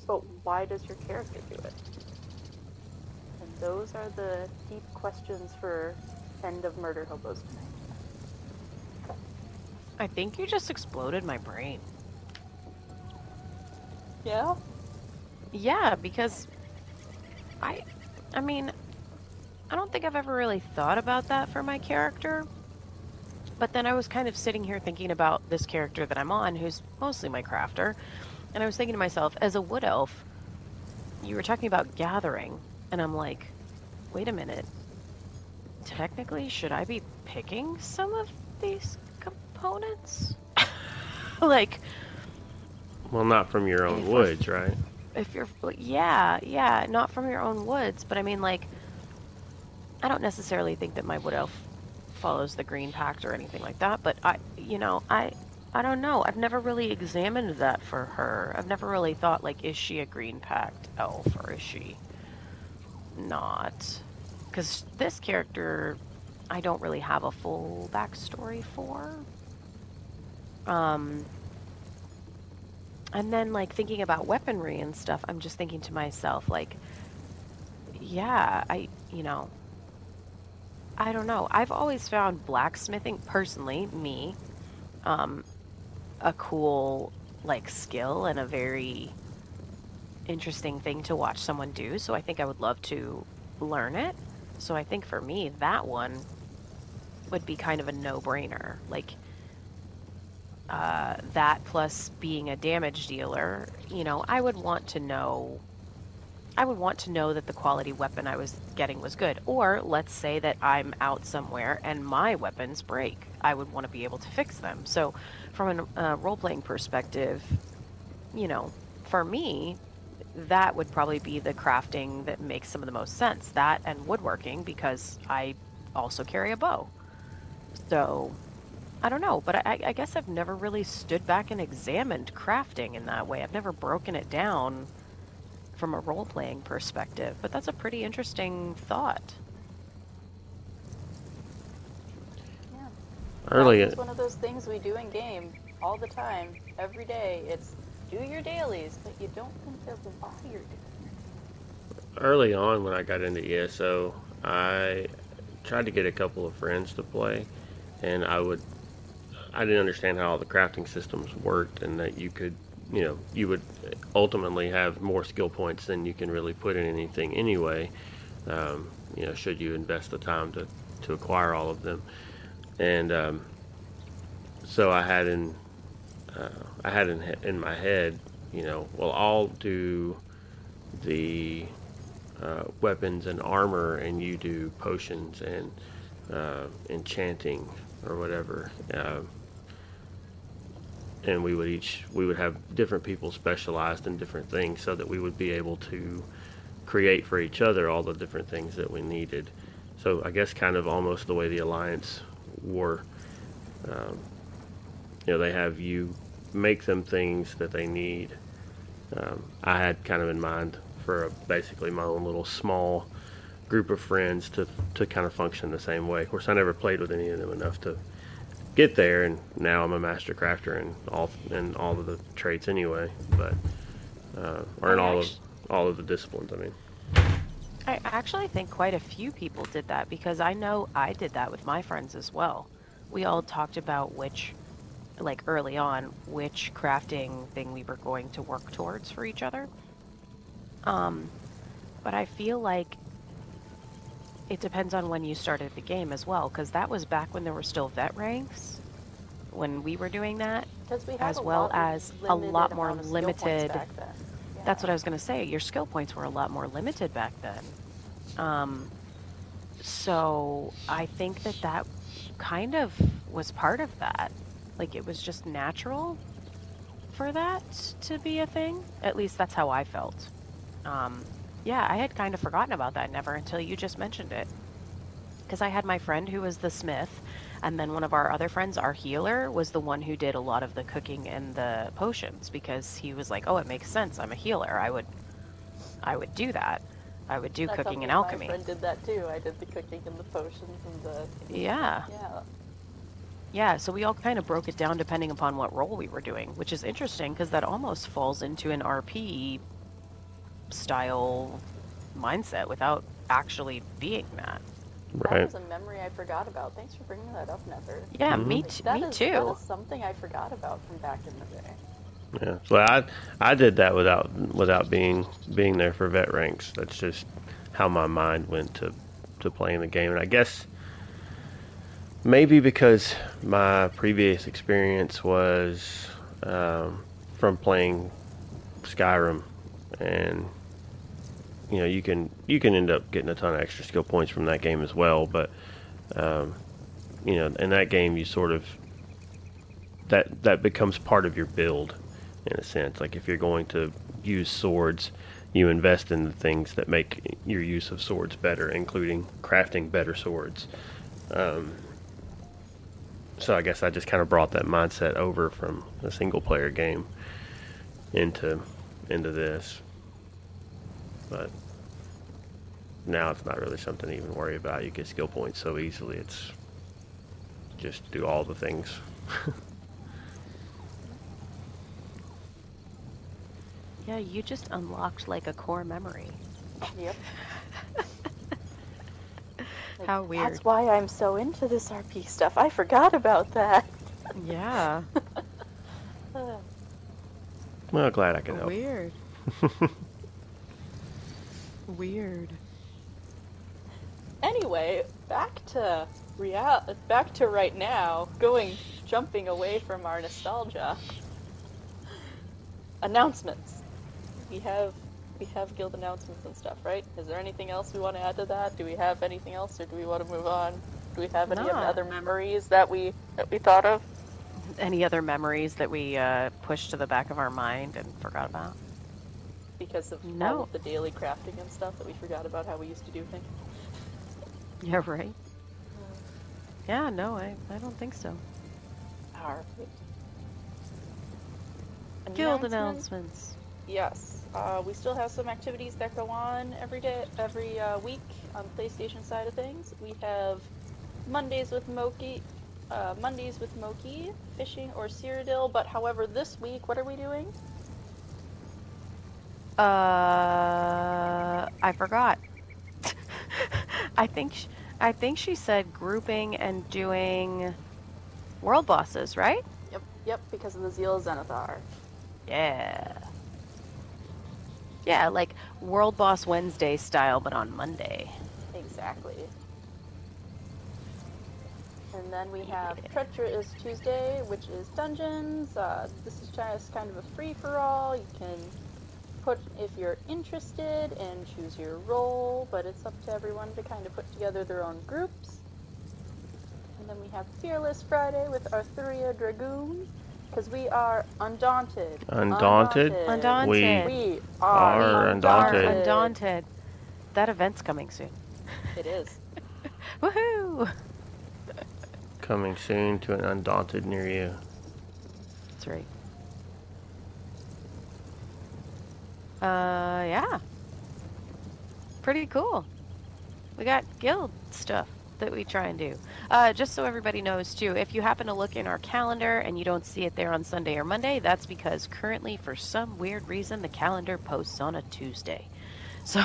but why does your character do it? And those are the deep questions for End of Murder Hobos tonight. I think you just exploded my brain. Yeah? Yeah, because I, I mean, I don't think I've ever really thought about that for my character. But then I was kind of sitting here thinking about this character that I'm on, who's mostly my crafter, and I was thinking to myself, as a wood elf, you were talking about gathering, and I'm like, wait a minute. Technically, should I be picking some of these like, Well, not from your own woods, right? if you're yeah yeah not from your own woods but i mean like i don't necessarily think that my wood elf follows the green pact or anything like that but i you know i i don't know. I've never really examined that for her. I've never really thought like is she a green pact elf or is she not? Because this character i don't really have a full backstory for um and then like thinking about weaponry and stuff i'm just thinking to myself like yeah i you know i don't know. I've always found blacksmithing personally me um a cool like skill and a very interesting thing to watch someone do so i think i would love to learn it. So i think for me that one would be kind of a no-brainer. Like uh, that plus being a damage dealer, you know, I would want to know. I would want to know that the quality weapon I was getting was good. Or let's say that I'm out somewhere and my weapons break. I would want to be able to fix them. So, from a uh, role playing perspective, you know, for me, that would probably be the crafting that makes some of the most sense. That and woodworking because I also carry a bow. So, I don't know, but I, I guess I've never really stood back and examined crafting in that way. I've never broken it down from a role playing perspective, but that's a pretty interesting thought. Yeah. Early, It's one of those things we do in game all the time, every day. It's do your dailies, but you don't think of why you're doing it. early on when I got into ESO, I tried to get a couple of friends to play, and I would I didn't understand how all the crafting systems worked, and that you could you know you would ultimately have more skill points than you can really put in anything anyway. Um, you know, should you invest the time to to acquire all of them, and um, so I had in uh, I had in in my head, you know, well I'll do the uh, weapons and armor, and you do potions and uh, enchanting or whatever. Uh, and we would each we would have different people specialized in different things, so that we would be able to create for each other all the different things that we needed. So I guess kind of almost the way the alliance were. Um, you know, they have you make them things that they need. Um, I had kind of in mind for a, basically my own little small group of friends to to kind of function the same way. Of course, I never played with any of them enough to get there, and now I'm a master crafter in all in all of the traits anyway. But uh, or in I all of all of the disciplines. I mean, I actually think quite a few people did that because I know I did that with my friends as well. We all talked about which, like early on, which crafting thing we were going to work towards for each other. Um, but I feel like it depends on when you started the game as well, because that was back when there were still vet ranks. When we were doing that, we As well as a lot more amount of skill points limited- back then. Yeah. That's what I was going to say. Your skill points were a lot more limited back then. Um, so I think that that kind of was part of that. Like it was just natural for that to be a thing. At least that's how I felt. Um, yeah, I had kind of forgotten about that never until you just mentioned it. Because I had my friend who was the smith, and then one of our other friends, our healer, was the one who did a lot of the cooking and the potions because he was like, "Oh, it makes sense. I'm a healer. I would, I would do that. I would do That's cooking and alchemy." My friend did that too. I did the cooking and the potions and the Yeah, yeah. yeah. So we all kind of broke it down depending upon what role we were doing, which is interesting because that almost falls into an RP style mindset without actually being that. That right? was a memory I forgot about. Thanks for bringing that up, Nether. Yeah, Mhm. me, Like, t- that me is- too. That is something I forgot about from back in the day. Yeah. So I I did that without without being being there for vet ranks. That's just how my mind went to to playing the game, and I guess maybe because my previous experience was um, from playing Skyrim, and you know you can you can end up getting a ton of extra skill points from that game as well, but um, you know in that game you sort of that that becomes part of your build in a sense. Like if you're going to use swords, you invest in the things that make your use of swords better, including crafting better swords. Um, so I guess I just kind of brought that mindset over from a single player game into into this. But now it's not really something to even worry about. You get skill points so easily. It's just do all the things. Yeah, you just unlocked like a core memory. Yep. Like, How weird. That's why I'm so into this RP stuff. I forgot about that. Yeah. Well, glad I could help. Weird. Weird. anyway, back to real, back to right now. Going, jumping away from our nostalgia. Announcements. We have we have guild announcements and stuff, right? Is there anything else we want to add to that? Do we have anything else, or do we want to move on? Do we have any Nah. other memories that we that we thought of? Any other memories that we uh, pushed to the back of our mind and forgot about? Because of all of the daily crafting and stuff that we forgot about how we used to do things. Yeah, right. Yeah, no, I, I don't think so. Alright. Guild Announcements? announcements. Yes, uh, we still have some activities that go on every day, every uh, week on the PlayStation side of things. We have Mondays with Moki, uh, Mondays with Moki, fishing or Cyrodiil. But however, this week, what are we doing? Uh, I forgot. I think sh- I think she said grouping and doing world bosses, right? Yep, yep, because of the Zeal Zenithar. Yeah. Yeah, like World Boss Wednesday style, but on Monday. Exactly. And then we have Treacherous Tuesday, which is dungeons. Uh, this is just kind of a free for all. You can put if you're interested and choose your role, but it's up to everyone to kind of put together their own groups. And then we have Fearless Friday with Arthuria Dragoon, because we are undaunted. Undaunted? Undaunted. We are, Are undaunted. Are undaunted. That event's coming soon. It is. Woohoo! Coming soon to an undaunted near you. That's right. Uh, yeah. Pretty cool. We got guild stuff that we try and do. Uh, just so everybody knows, too, if you happen to look in our calendar and you don't see it there on Sunday or Monday, that's because currently, for some weird reason, the calendar posts on a Tuesday. So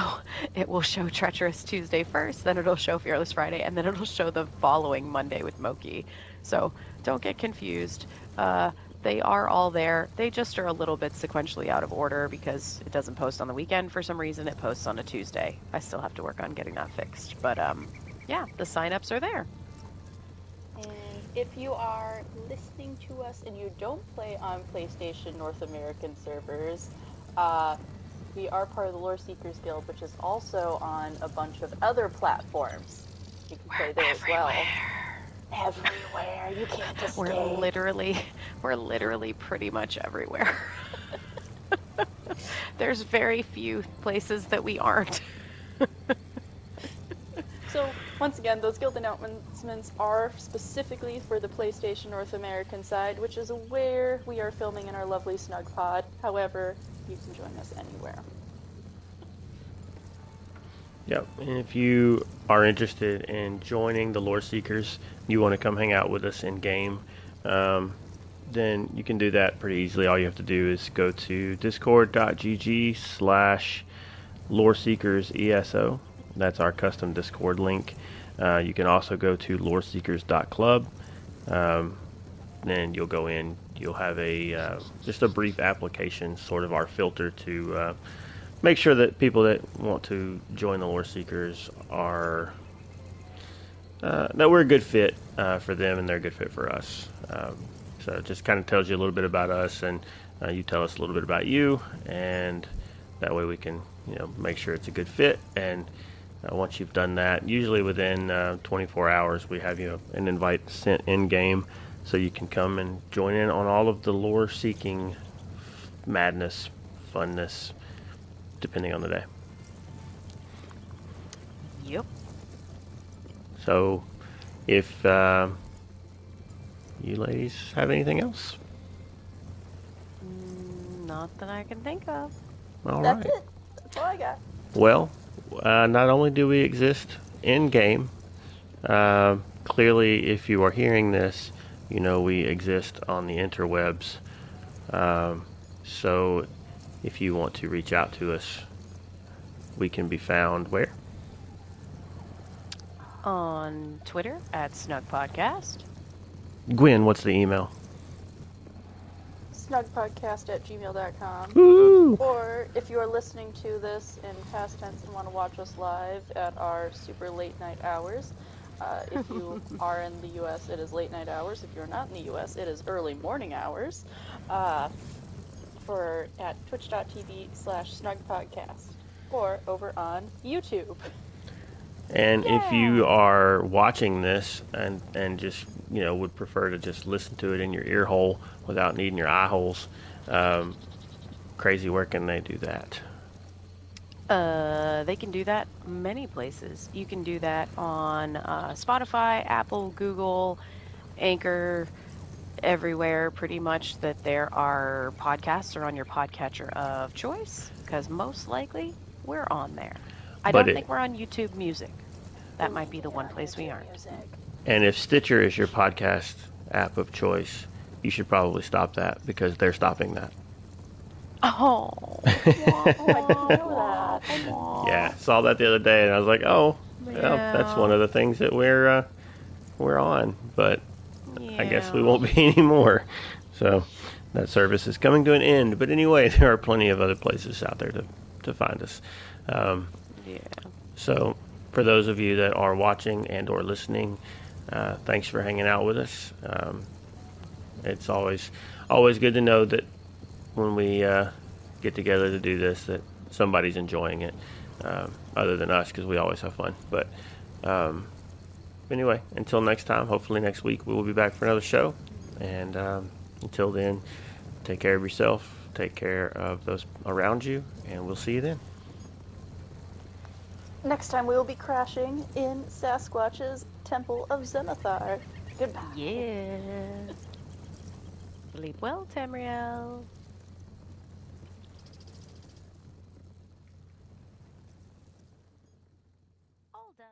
it will show Treacherous Tuesday first, then it'll show Fearless Friday, and then it'll show the following Monday with Moki. So don't get confused. Uh, they are all there. They just are a little bit sequentially out of order because it doesn't post on the weekend for some reason. It posts on a Tuesday. I still have to work on getting that fixed. But um, yeah, the signups are there. And if you are listening to us and you don't play on PlayStation North American servers, uh, we are part of the Lore Seekers Guild, which is also on a bunch of other platforms. You can play there as well. Everywhere. You can't escape. We're literally, we're literally pretty much everywhere. There's very few places that we aren't. So, once again, those guild announcements are specifically for the PlayStation North American side, which is where we are filming in our lovely Snug Pod. However, you can join us anywhere. Yep. And if you are interested in joining the Lore Seekers, you want to come hang out with us in game, um, then you can do that pretty easily. All you have to do is go to discord.gg slash Lore Seekers ESO. That's our custom Discord link. Uh, you can also go to loreseekers.club. Um, then you'll go in, you'll have a uh, just a brief application, sort of our filter to uh, make sure that people that want to join the Lore Seekers are uh, that we're a good fit uh, for them and they're a good fit for us. Um, so it just kind of tells you a little bit about us, and uh, you tell us a little bit about you, and that way we can you know make sure it's a good fit. And uh, once you've done that, usually within uh, 24 hours, we have you an invite sent in game, so you can come and join in on all of the lore seeking madness, funness, depending on the day. Yep. So, if uh, you ladies have anything else, Mm, Not that I can think of. all That's right. it. That's all I got. Well, uh, not only do we exist in game, uh, clearly, if you are hearing this, you know we exist on the interwebs. Um, so, if you want to reach out to us, we can be found where? On Twitter at Snug Podcast. Gwen, what's the email? Snugpodcast at gmail.com. Woo! Or if you are listening to this in past tense and want to watch us live at our super late night hours, uh, if you are in the U.S., it is late night hours. If you're not in the U.S., it is early morning hours. Uh, for at twitch.tv slash snugpodcast or over on YouTube. And if you are watching this and and just you know would prefer to just listen to it in your ear hole without needing your eye holes, um, crazy, where can they do that? Uh, they can do that many places. You can do that on uh, Spotify, Apple, Google, Anchor, everywhere pretty much that there are podcasts or on your podcatcher of choice, because most likely we're on there. I But don't it- think we're on YouTube Music. That might be the one place we aren't. And if Stitcher is your podcast app of choice, you should probably stop that because they're stopping that. Oh, Oh, I didn't know that. Yeah, saw that the other day, and I was like, oh, well, that's one of the things that we're uh, we're on, but I guess we won't be anymore. So that service is coming to an end. But anyway, there are plenty of other places out there to, to find us. Um, Yeah. so for those of you that are watching and or listening, uh, thanks for hanging out with us. Um, it's always always good to know that when we uh, get together to do this, that somebody's enjoying it, um, other than us, because we always have fun. But um, anyway, until next time, hopefully next week we will be back for another show. And um, until then, take care of yourself, take care of those around you, and we'll see you then. Next time we will be crashing in Sasquatch's Temple of Zenithar. Goodbye. Yeah. Sleep well, Tamriel.